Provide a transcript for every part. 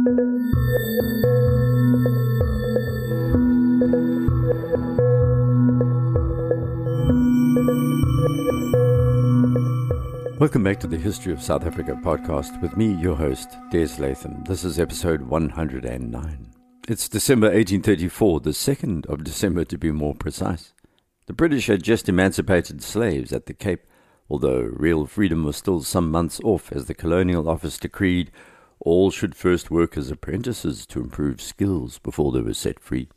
Welcome back to the History of South Africa podcast with me, your host, Des Latham. This is episode 109. It's December 1834, the 2nd of December to be more precise. The British had just emancipated slaves at the Cape, although real freedom was still some months off as the Colonial Office decreed all should first work as apprentices to improve skills before they were set free.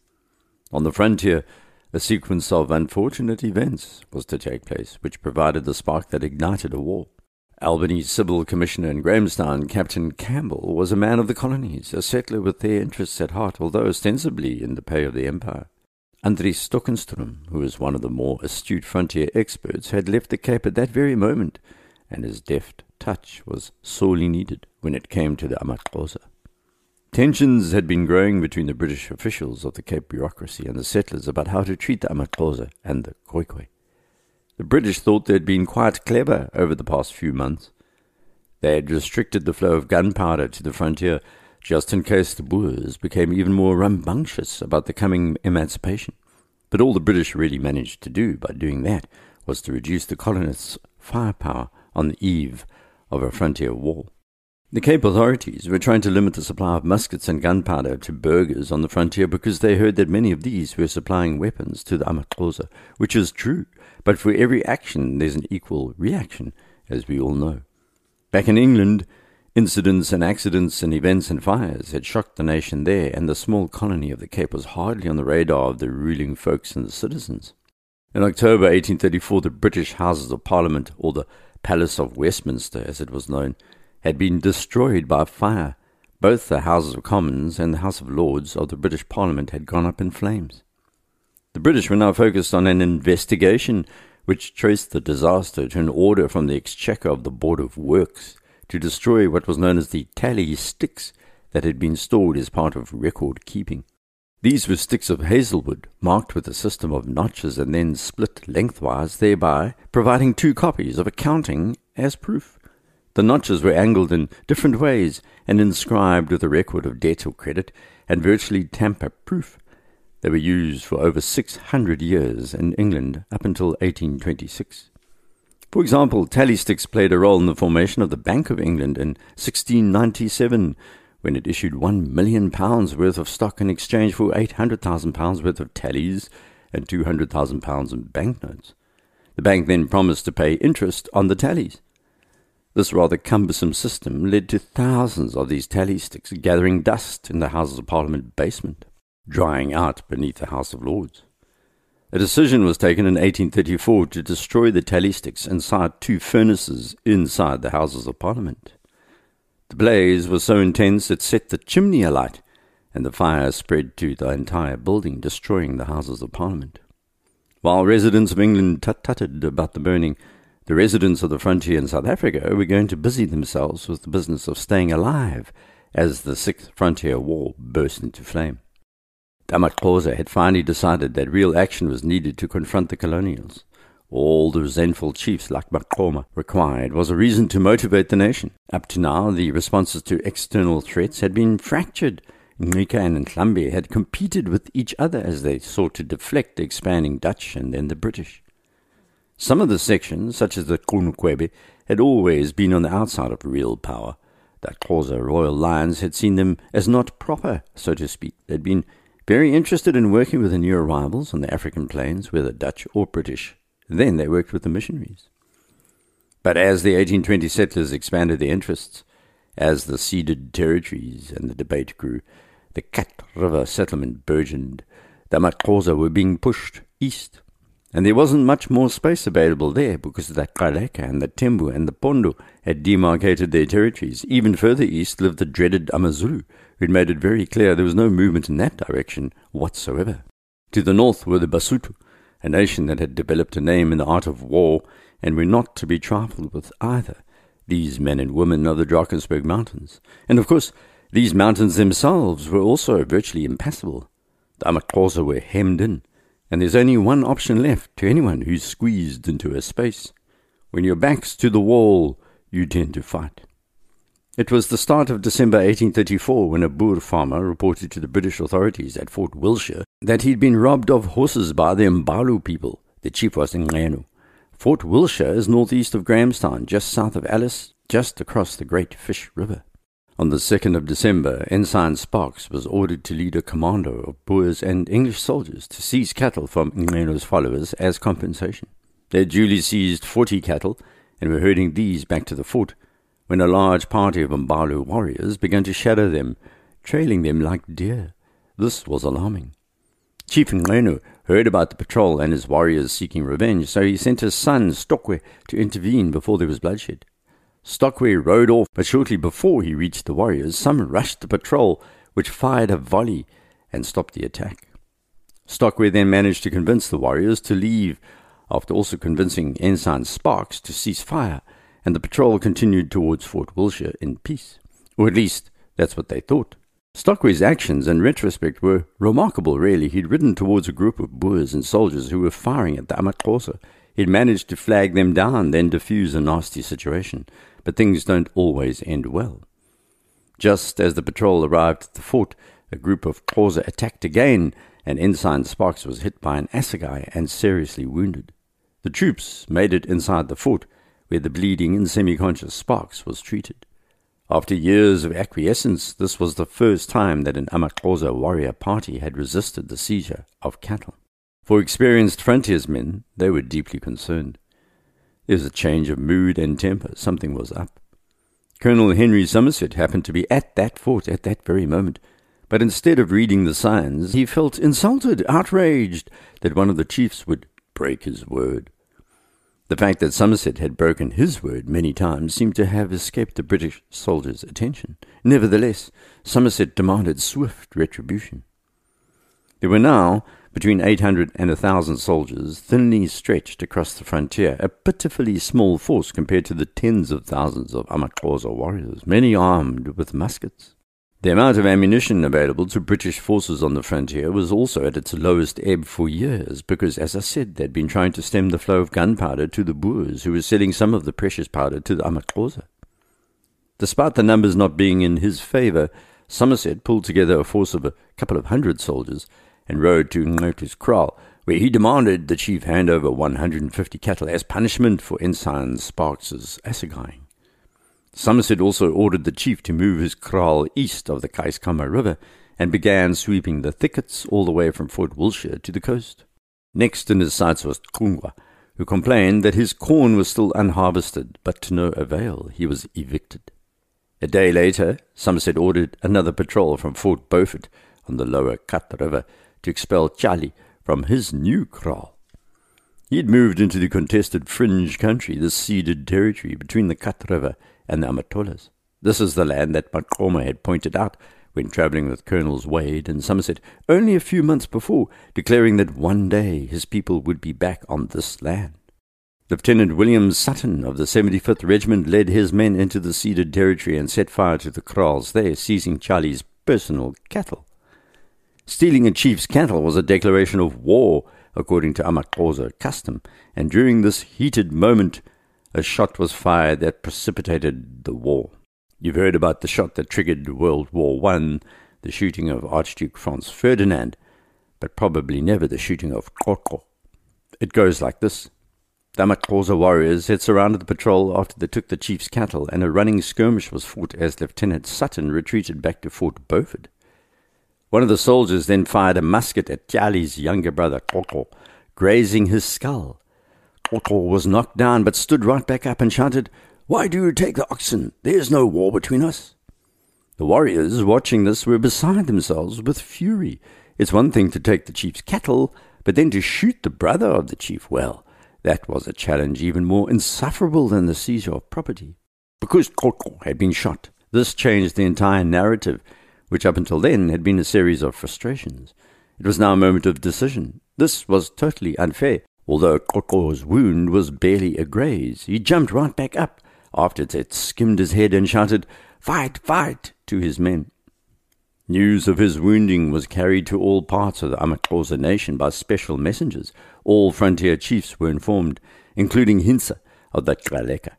On the frontier, a sequence of unfortunate events was to take place, which provided the spark that ignited a war. Albany's civil commissioner in Grahamstown, Captain Campbell, was a man of the colonies, a settler with their interests at heart, although ostensibly in the pay of the Empire. Andries Stockenstrom, who was one of the more astute frontier experts, had left the Cape at that very moment, and his deft touch was sorely needed when it came to the amaXhosa. Tensions had been growing between the British officials of the Cape bureaucracy and the settlers about how to treat the amaXhosa and the Khoikhoi. The British thought they had been quite clever over the past few months. They had restricted the flow of gunpowder to the frontier just in case the Boers became even more rambunctious about the coming emancipation. But all the British really managed to do by doing that was to reduce the colonists' firepower on the eve of a frontier war. The Cape authorities were trying to limit the supply of muskets and gunpowder to burghers on the frontier because they heard that many of these were supplying weapons to the amaXhosa, which is true, but for every action there's an equal reaction, as we all know. Back in England, incidents and accidents and events and fires had shocked the nation there, and the small colony of the Cape was hardly on the radar of the ruling folks and the citizens. In October 1834, the British Houses of Parliament, or the Palace of Westminster as it was known, had been destroyed by fire. Both the Houses of Commons and the House of Lords of the British Parliament had gone up in flames. The British were now focused on an investigation which traced the disaster to an order from the Exchequer of the Board of Works to destroy what was known as the tally sticks that had been stored as part of record keeping. These were sticks of hazelwood, marked with a system of notches and then split lengthwise, thereby providing two copies of accounting as proof. The notches were angled in different ways and inscribed with a record of debt or credit and virtually tamper proof. They were used for over 600 years in England up until 1826. For example, tally sticks played a role in the formation of the Bank of England in 1697 when it issued one million pounds worth of stock in exchange for 800,000 pounds worth of tallies and 200,000 pounds in banknotes. The bank then promised to pay interest on the tallies. This rather cumbersome system led to thousands of these tally sticks gathering dust in the Houses of Parliament basement, drying out beneath the House of Lords. A decision was taken in 1834 to destroy the tally sticks and inside two furnaces inside the Houses of Parliament. The blaze was so intense it set the chimney alight, and the fire spread to the entire building, destroying the Houses of Parliament. While residents of England tut tutted about the burning, the residents of the frontier in South Africa were going to busy themselves with the business of staying alive as the Sixth Frontier War burst into flame. The amaXhosa had finally decided that real action was needed to confront the colonials. All the resentful chiefs like Maqoma required was a reason to motivate the nation. Up to now, the responses to external threats had been fractured. Ngqika and Ndlambe had competed with each other as they sought to deflect the expanding Dutch and then the British. Some of the sections, such as the Gqunukhwebe, had always been on the outside of real power. The Xhosa royal lines had seen them as not proper, so to speak. They'd been very interested in working with the new arrivals on the African plains, whether Dutch or British. Then they worked with the missionaries. But as the 1820 settlers expanded their interests, as the ceded territories and the debate grew, the Kat River settlement burgeoned. The amaXhosa were being pushed east and there wasn't much more space available there because the Gcaleka and the Tembu and the Pondu had demarcated their territories. Even further east lived the dreaded Amazulu, who'd made it very clear there was no movement in that direction whatsoever. To the north were the Basotho, a nation that had developed a name in the art of war and were not to be trifled with either, these men and women of the Drakensberg Mountains. And of course, these mountains themselves were also virtually impassable. The amaXhosa were hemmed in and there's only one option left to anyone who's squeezed into a space. When your back's to the wall, you tend to fight. It was the start of December 1834 when a Boer farmer reported to the British authorities at Fort Willshire that he'd been robbed of horses by the Mbalu people. The chief was Nqeno. Fort Willshire is northeast of Grahamstown, just south of Alice, just across the Great Fish River. On the 2nd of December, Ensign Sparks was ordered to lead a commando of Boers and English soldiers to seize cattle from Nqeno's followers as compensation. They duly seized 40 cattle and were herding these back to the fort when a large party of Mbalu warriors began to shadow them, trailing them like deer. This was alarming. Chief Nqeno heard about the patrol and his warriors seeking revenge, so he sent his son Stokwe to intervene before there was bloodshed. Stokwe rode off, but shortly before he reached the warriors, some rushed the patrol, which fired a volley and stopped the attack. Stokwe then managed to convince the warriors to leave, after also convincing Ensign Sparks to cease fire and the patrol continued towards Fort Willshire in peace. Or at least, that's what they thought. Stokwe's actions in retrospect were remarkable, really. He'd ridden towards a group of Boers and soldiers who were firing at the amaXhosa. He'd managed to flag them down, then defuse a nasty situation. But things don't always end well. Just as the patrol arrived at the fort, a group of Xhosa attacked again, and Ensign Sparks was hit by an assegai and seriously wounded. The troops made it inside the fort, where the bleeding and semi-conscious Sparks was treated. After years of acquiescence, this was the first time that an amaXhosa warrior party had resisted the seizure of cattle. For experienced frontiersmen, they were deeply concerned. There was a change of mood and temper. Something was up. Colonel Henry Somerset happened to be at that fort at that very moment, but instead of reading the signs, he felt insulted, outraged that one of the chiefs would break his word. The fact that Somerset had broken his word many times seemed to have escaped the British soldiers' attention. Nevertheless, Somerset demanded swift retribution. There were now between 800 and 1,000 soldiers thinly stretched across the frontier, a pitifully small force compared to the tens of thousands of amaXhosa warriors, many armed with muskets. The amount of ammunition available to British forces on the frontier was also at its lowest ebb for years because, as I said, they'd been trying to stem the flow of gunpowder to the Boers, who were selling some of the precious powder to the amaXhosa. Despite the numbers not being in his favour, Somerset pulled together a force of a couple of hundred soldiers and rode to Ngqutu's kraal, where he demanded the chief hand over 150 cattle as punishment for Ensign Sparks's assegaiing. Somerset also ordered the chief to move his kraal east of the Keiskamma River and began sweeping the thickets all the way from Fort Willshire to the coast. Next in his sights was Qungwa, who complained that his corn was still unharvested, but to no avail. He was evicted. A day later, Somerset ordered another patrol from Fort Beaufort on the lower Kat River to expel Tyhali from his new kraal. He had moved into the contested fringe country, the ceded territory between the Kat River and the Amatolas. This is the land that Maqoma had pointed out when travelling with Colonels Wade and Somerset only a few months before, declaring that one day his people would be back on this land. Lieutenant William Sutton of the 75th Regiment led his men into the ceded territory and set fire to the kraals there, seizing Tyhali's personal cattle. Stealing a chief's cattle was a declaration of war, according to amaXhosa custom, and during this heated moment, a shot was fired that precipitated the war. You've heard about the shot that triggered World War One, the shooting of Archduke Franz Ferdinand, but probably never the shooting of Xhoxho. It goes like this. The amaXhosa warriors had surrounded the patrol after they took the chief's cattle, and a running skirmish was fought as Lieutenant Sutton retreated back to Fort Beaufort. One of the soldiers then fired a musket at Tiali's younger brother, Xhoxho, grazing his skull. Xhoxho was knocked down, but stood right back up and shouted, Why do you take the oxen? There is no war between us. The warriors watching this were beside themselves with fury. It's one thing to take the chief's cattle, but then to shoot the brother of the chief, well, that was a challenge even more insufferable than the seizure of property. Because Xhoxho had been shot, this changed the entire narrative, which up until then had been a series of frustrations. It was now a moment of decision. This was totally unfair. Although Xhoxho's wound was barely a graze, he jumped right back up after it had skimmed his head and shouted, Fight, fight, to his men. News of his wounding was carried to all parts of the amaXhosa nation by special messengers. All frontier chiefs were informed, including Hintsa of the Gcaleka.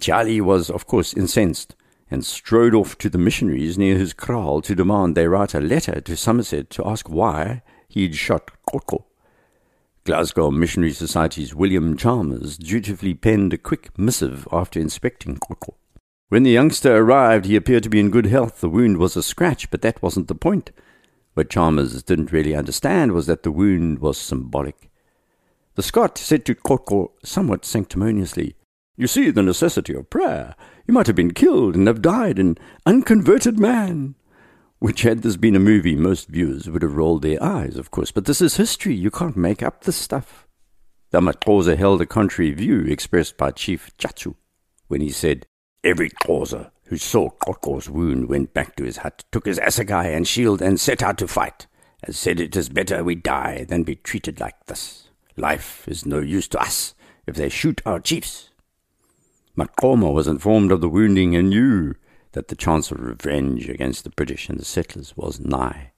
Tyhali was, of course, incensed and strode off to the missionaries near his kraal to demand they write a letter to Somerset to ask why he'd shot Xhoxho. Glasgow Missionary Society's William Chalmers dutifully penned a quick missive after inspecting Xhoxho. When the youngster arrived, he appeared to be in good health. The wound was a scratch, but that wasn't the point. What Chalmers didn't really understand was that the wound was symbolic. The Scot said to Xhoxho somewhat sanctimoniously, You see the necessity of prayer. You might have been killed and have died an unconverted man. Which, had this been a movie, most viewers would have rolled their eyes, of course. But this is history. You can't make up this stuff. The amaXhosa held a contrary view expressed by Chief Chachu when he said, Every Xhosa who saw Xhoxho's wound went back to his hut, took his assegai and shield, and set out to fight, and said it is better we die than be treated like this. Life is no use to us if they shoot our chiefs. Maqoma was informed of the wounding and knew that the chance of revenge against the British and the settlers was nigh.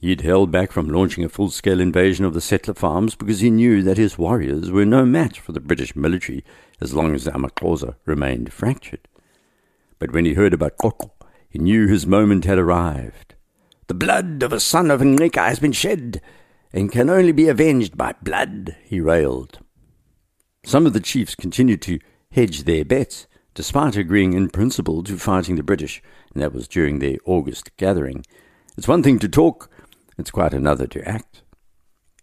He had held back from launching a full scale invasion of the settler farms because he knew that his warriors were no match for the British military as long as the Amaxhosa remained fractured. But when he heard about Xhoxho, he knew his moment had arrived. The blood of a son of Ngqika has been shed, and can only be avenged by blood, he railed. Some of the chiefs continued to hedge their bets, despite agreeing in principle to fighting the British, and that was during their August gathering. It's one thing to talk, it's quite another to act.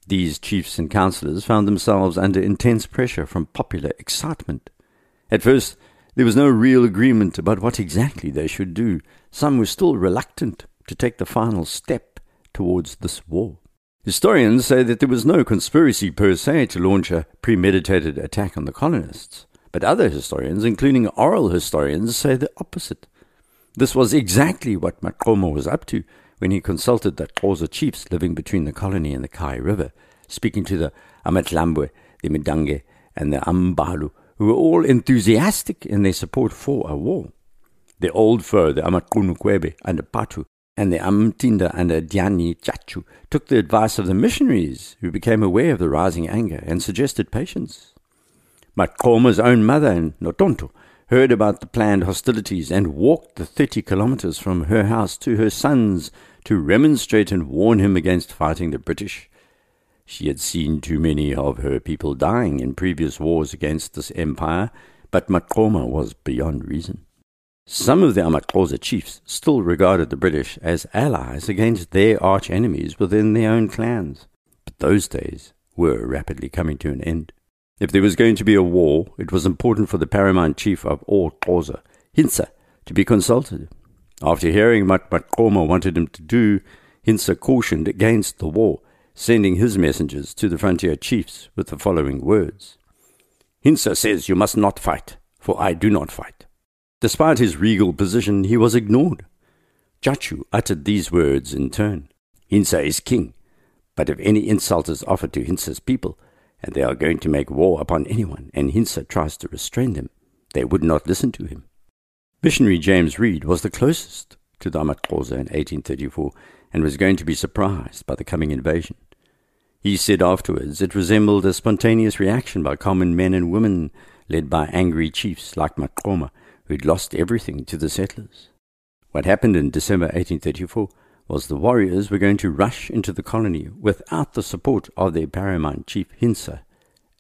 These chiefs and councillors found themselves under intense pressure from popular excitement. At first, there was no real agreement about what exactly they should do. Some were still reluctant to take the final step towards this war. Historians say that there was no conspiracy per se to launch a premeditated attack on the colonists, but other historians, including oral historians, say the opposite. This was exactly what Maqoma was up to when he consulted the Xhosa chiefs living between the colony and the Kei River, speaking to the Amatlambwe, the Midange, and the Ambalu, who were all enthusiastic in their support for a war. The old foe, the Amakunukwebe and the Patu, and the Amtinda and the Diani Chachu took the advice of the missionaries, who became aware of the rising anger and suggested patience. Maqoma's own mother, in Notonto, heard about the planned hostilities and walked the thirty kilometers from her house to her son's to remonstrate and warn him against fighting the British. She had seen too many of her people dying in previous wars against this empire, but Matkoma was beyond reason. Some of the Amaxhosa chiefs still regarded the British as allies against their arch enemies within their own clans, but those days were rapidly coming to an end. If there was going to be a war, it was important for the paramount chief of all Xhosa, Hintsa, to be consulted. After hearing what Maqoma wanted him to do, Hintsa cautioned against the war, sending his messengers to the frontier chiefs with the following words Hintsa says you must not fight, for I do not fight. Despite his regal position, he was ignored. Chachu uttered these words in turn Hintsa is king, but if any insult is offered to Hintsa's people, and they are going to make war upon anyone, and Hintsa tries to restrain them, they would not listen to him. Missionary James Read was the closest to the Amaxhosa in 1834 and was going to be surprised by the coming invasion. He said afterwards it resembled a spontaneous reaction by common men and women led by angry chiefs like Maqoma who'd lost everything to the settlers. What happened in December 1834 was the warriors were going to rush into the colony without the support of their paramount chief Hintsa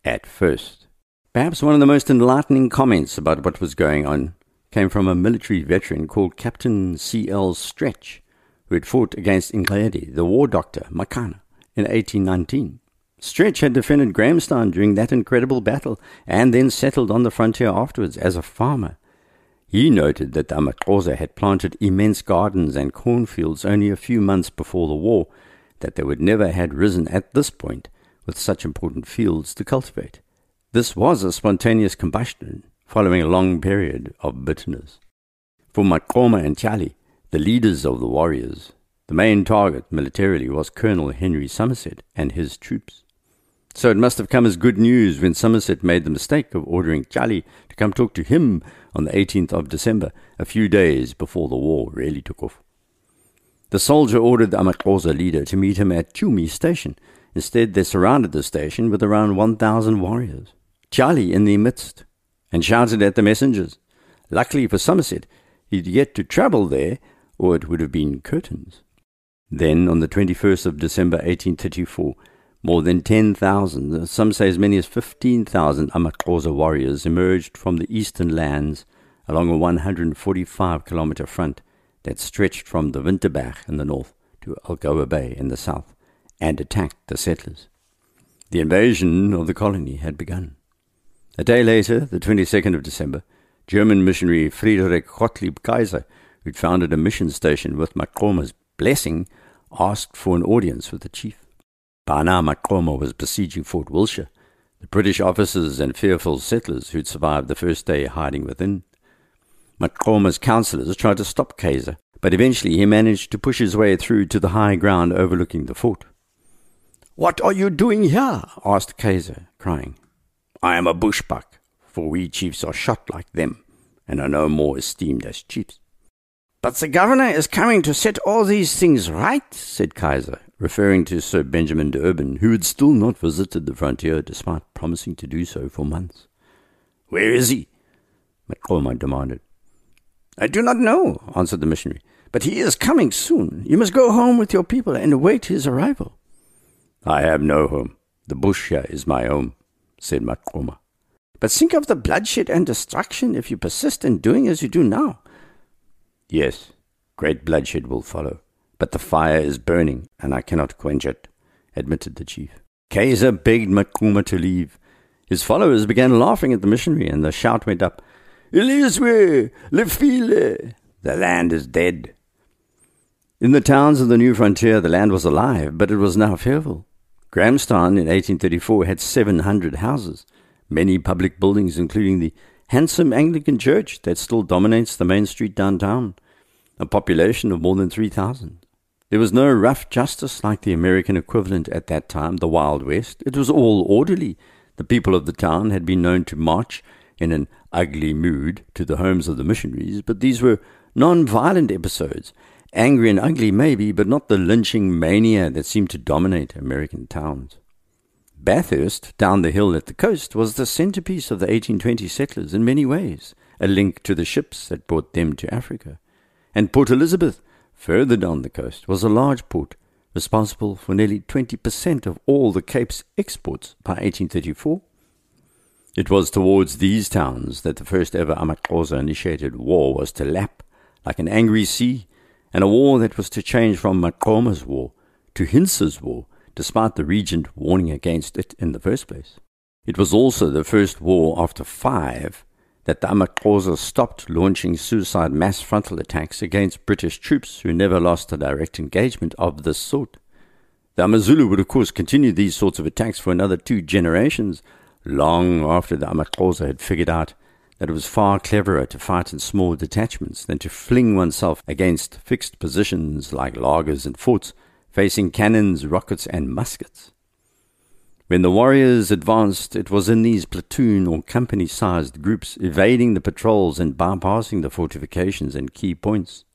at first. Perhaps one of the most enlightening comments about what was going on came from a military veteran called Captain C.L. Stretch, who had fought against Ingledi, the war doctor, Makana, in 1819. Stretch had defended Grahamstown during that incredible battle and then settled on the frontier afterwards as a farmer. He noted that the Amaxhosa had planted immense gardens and cornfields only a few months before the war, that they would never had risen at this point with such important fields to cultivate. This was a spontaneous combustion following a long period of bitterness. For Maqoma and Chali, the leaders of the warriors, the main target militarily was Colonel Henry Somerset and his troops. So it must have come as good news when Somerset made the mistake of ordering Chali to come talk to him on the 18th of December, a few days before the war really took off. The soldier ordered the Amaxhosa leader to meet him at Chumi station. Instead, they surrounded the station with around 1,000 warriors, Chali in their midst, and shouted at the messengers. Luckily for Somerset, he'd yet to travel there, or it would have been curtains. Then, on the 21st of December 1834, more than 10,000, uh, some say as many as 15,000 Amaxhosa warriors emerged from the eastern lands along a 145 kilometer front that stretched from the Winterberg in the north to Algoa Bay in the south and attacked the settlers. The invasion of the colony had begun. A day later, the 22nd of December, German missionary Friedrich Gottlieb Kayser, who'd founded a mission station with Maqoma's blessing, asked for an audience with the chief. By now, was besieging Fort Willshire, the British officers and fearful settlers who'd survived the first day hiding within. Maqoma's councillors tried to stop Kayser, but eventually he managed to push his way through to the high ground overlooking the fort. What are you doing here? asked Kayser, crying. I am a bushbuck, for we chiefs are shot like them, and are no more esteemed as chiefs. But the governor is coming to set all these things right, said Kayser, referring to Sir Benjamin D'Urban, who had still not visited the frontier despite promising to do so for months. Where is he? Maqoma demanded. I do not know, answered the missionary, but he is coming soon. You must go home with your people and await his arrival. I have no home. The bush here is my home, said Maqoma. But think of the bloodshed and destruction if you persist in doing as you do now. Yes, great bloodshed will follow, but the fire is burning, and I cannot quench it, admitted the chief. Kayser begged Maqoma to leave. His followers began laughing at the missionary, and the shout went up, Eliswe, Lefile, the land is dead. In the towns of the new frontier, the land was alive, but it was now fearful. Grahamstown in 1834 had 700 houses, many public buildings, including the handsome Anglican church that still dominates the main street downtown, a population of more than 3,000. There was no rough justice like the American equivalent at that time, the Wild West. It was all orderly. The people of the town had been known to march in an ugly mood to the homes of the missionaries, but these were non violent episodes. Angry and ugly, maybe, but not the lynching mania that seemed to dominate American towns. Bathurst, down the hill at the coast, was the centerpiece of the 1820 settlers in many ways, a link to the ships that brought them to Africa. And Port Elizabeth, further down the coast, was a large port, responsible for nearly 20% of all the Cape's exports by 1834. It was towards these towns that the first ever Amaxhosa initiated war was to lap, like an angry sea, and a war that was to change from Maqoma's war to Hintsa's war, despite the regent warning against it in the first place. It was also the first war after five that the Amaxhosa stopped launching suicide mass frontal attacks against British troops who never lost a direct engagement of this sort. The Amazulu would, of course, continue these sorts of attacks for another two generations, long after the Amaxhosa had figured out that it was far cleverer to fight in small detachments than to fling oneself against fixed positions like lagers and forts facing cannons, rockets, and muskets. When the warriors advanced, it was in these platoon or company sized groups, evading the patrols and bypassing the fortifications and key points.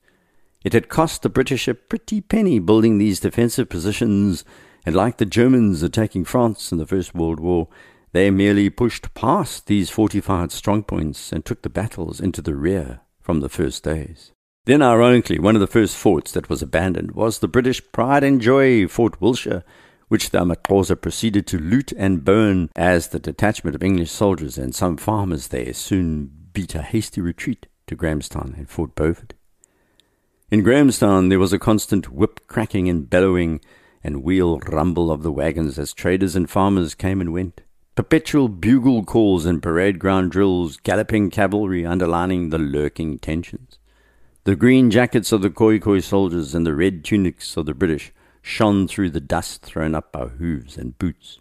It had cost the British a pretty penny building these defensive positions, and like the Germans attacking France in the First World War, they merely pushed past these fortified strongpoints and took the battles into the rear from the first days. Then, ironically, one of the first forts that was abandoned was the British pride and joy, Fort Willshire, which the Amaxhosa proceeded to loot and burn as the detachment of English soldiers and some farmers there soon beat a hasty retreat to Grahamstown and Fort Beaufort. In Grahamstown there was a constant whip cracking and bellowing and wheel rumble of the wagons as traders and farmers came and went. Perpetual bugle calls and parade ground drills, galloping cavalry underlining the lurking tensions. The green jackets of the Khoikhoi soldiers and the red tunics of the British shone through the dust thrown up by hooves and boots.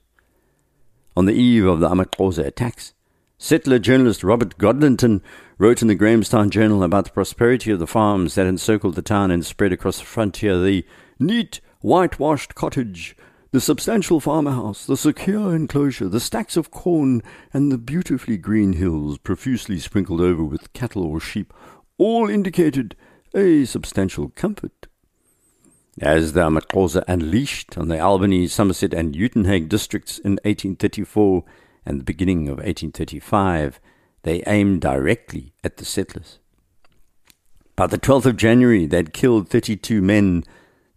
On the eve of the Amaxhosa attacks, settler journalist Robert Godlonton wrote in the Grahamstown Journal about the prosperity of the farms that encircled the town and spread across the frontier the neat, whitewashed cottage, the substantial farmhouse, the secure enclosure, the stacks of corn, and the beautifully green hills profusely sprinkled over with cattle or sheep all indicated a substantial comfort. As the Amaxhosa unleashed on the Albany, Somerset, and Uitenhage districts in 1834 and the beginning of 1835, they aimed directly at the settlers. By the 12th of January, they'd killed 32 men.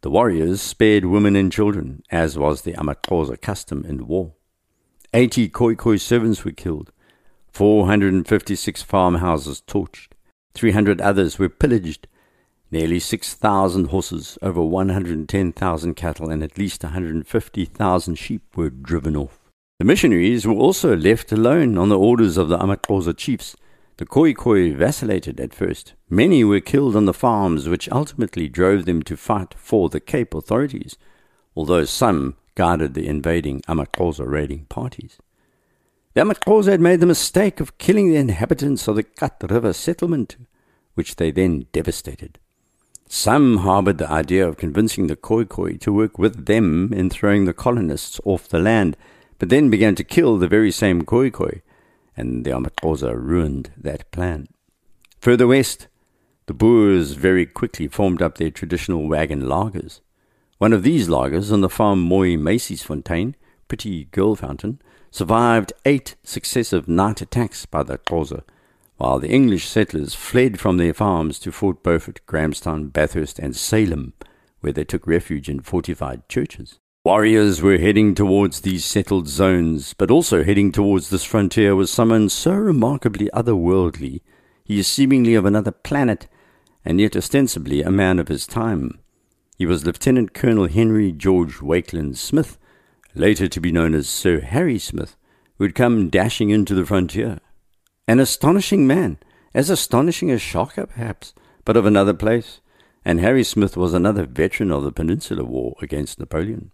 The warriors spared women and children, as was the Amaxhosa custom in war. 80 Khoikhoi servants were killed. 456 farmhouses torched. 300 others were pillaged. Nearly 6,000 horses, over 110,000 cattle, and at least 150,000 sheep were driven off. The missionaries were also left alone on the orders of the Amaxhosa chiefs the Khoikhoi vacillated at first. Many were killed on the farms, which ultimately drove them to fight for the Cape authorities, although some guarded the invading Amaxhosa raiding parties. The Amaxhosa had made the mistake of killing the inhabitants of the Kat River settlement, which they then devastated. Some harbored the idea of convincing the Khoikhoi to work with them in throwing the colonists off the land, but then began to kill the very same Khoikhoi and the Amaxhosa ruined that plan. Further west, the Boers very quickly formed up their traditional wagon lagers. One of these lagers on the farm Mooi Fontaine, Pretty Girl Fountain, survived eight successive night attacks by the Xhosa, while the English settlers fled from their farms to Fort Beaufort, Grahamstown, Bathurst, and Salem, where they took refuge in fortified churches. Warriors were heading towards these settled zones, but also heading towards this frontier was someone so remarkably otherworldly, he is seemingly of another planet, and yet ostensibly a man of his time. He was Lieutenant Colonel Henry George Wakelyn Smith, later to be known as Sir Harry Smith, who had come dashing into the frontier. An astonishing man, as astonishing as Shaka perhaps, but of another place, and Harry Smith was another veteran of the Peninsular War against Napoleon.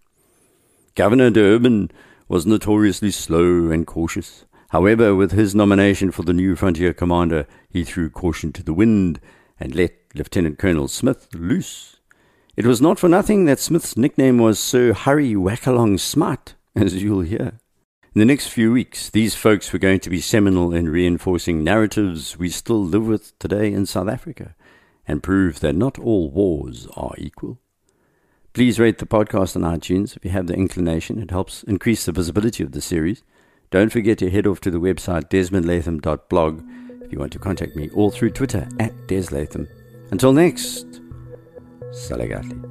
Governor D'Urban was notoriously slow and cautious. However, with his nomination for the new frontier commander, he threw caution to the wind and let Lieutenant Colonel Smith loose. It was not for nothing that Smith's nickname was Sir Hurry Wackalong Smart, as you'll hear. In the next few weeks, these folks were going to be seminal in reinforcing narratives we still live with today in South Africa and prove that not all wars are equal. Please rate the podcast on iTunes if you have the inclination. It helps increase the visibility of the series. Don't forget to head off to the website desmondlatham.blog if you want to contact me, or through Twitter at deslatham. Until next, Salagatli.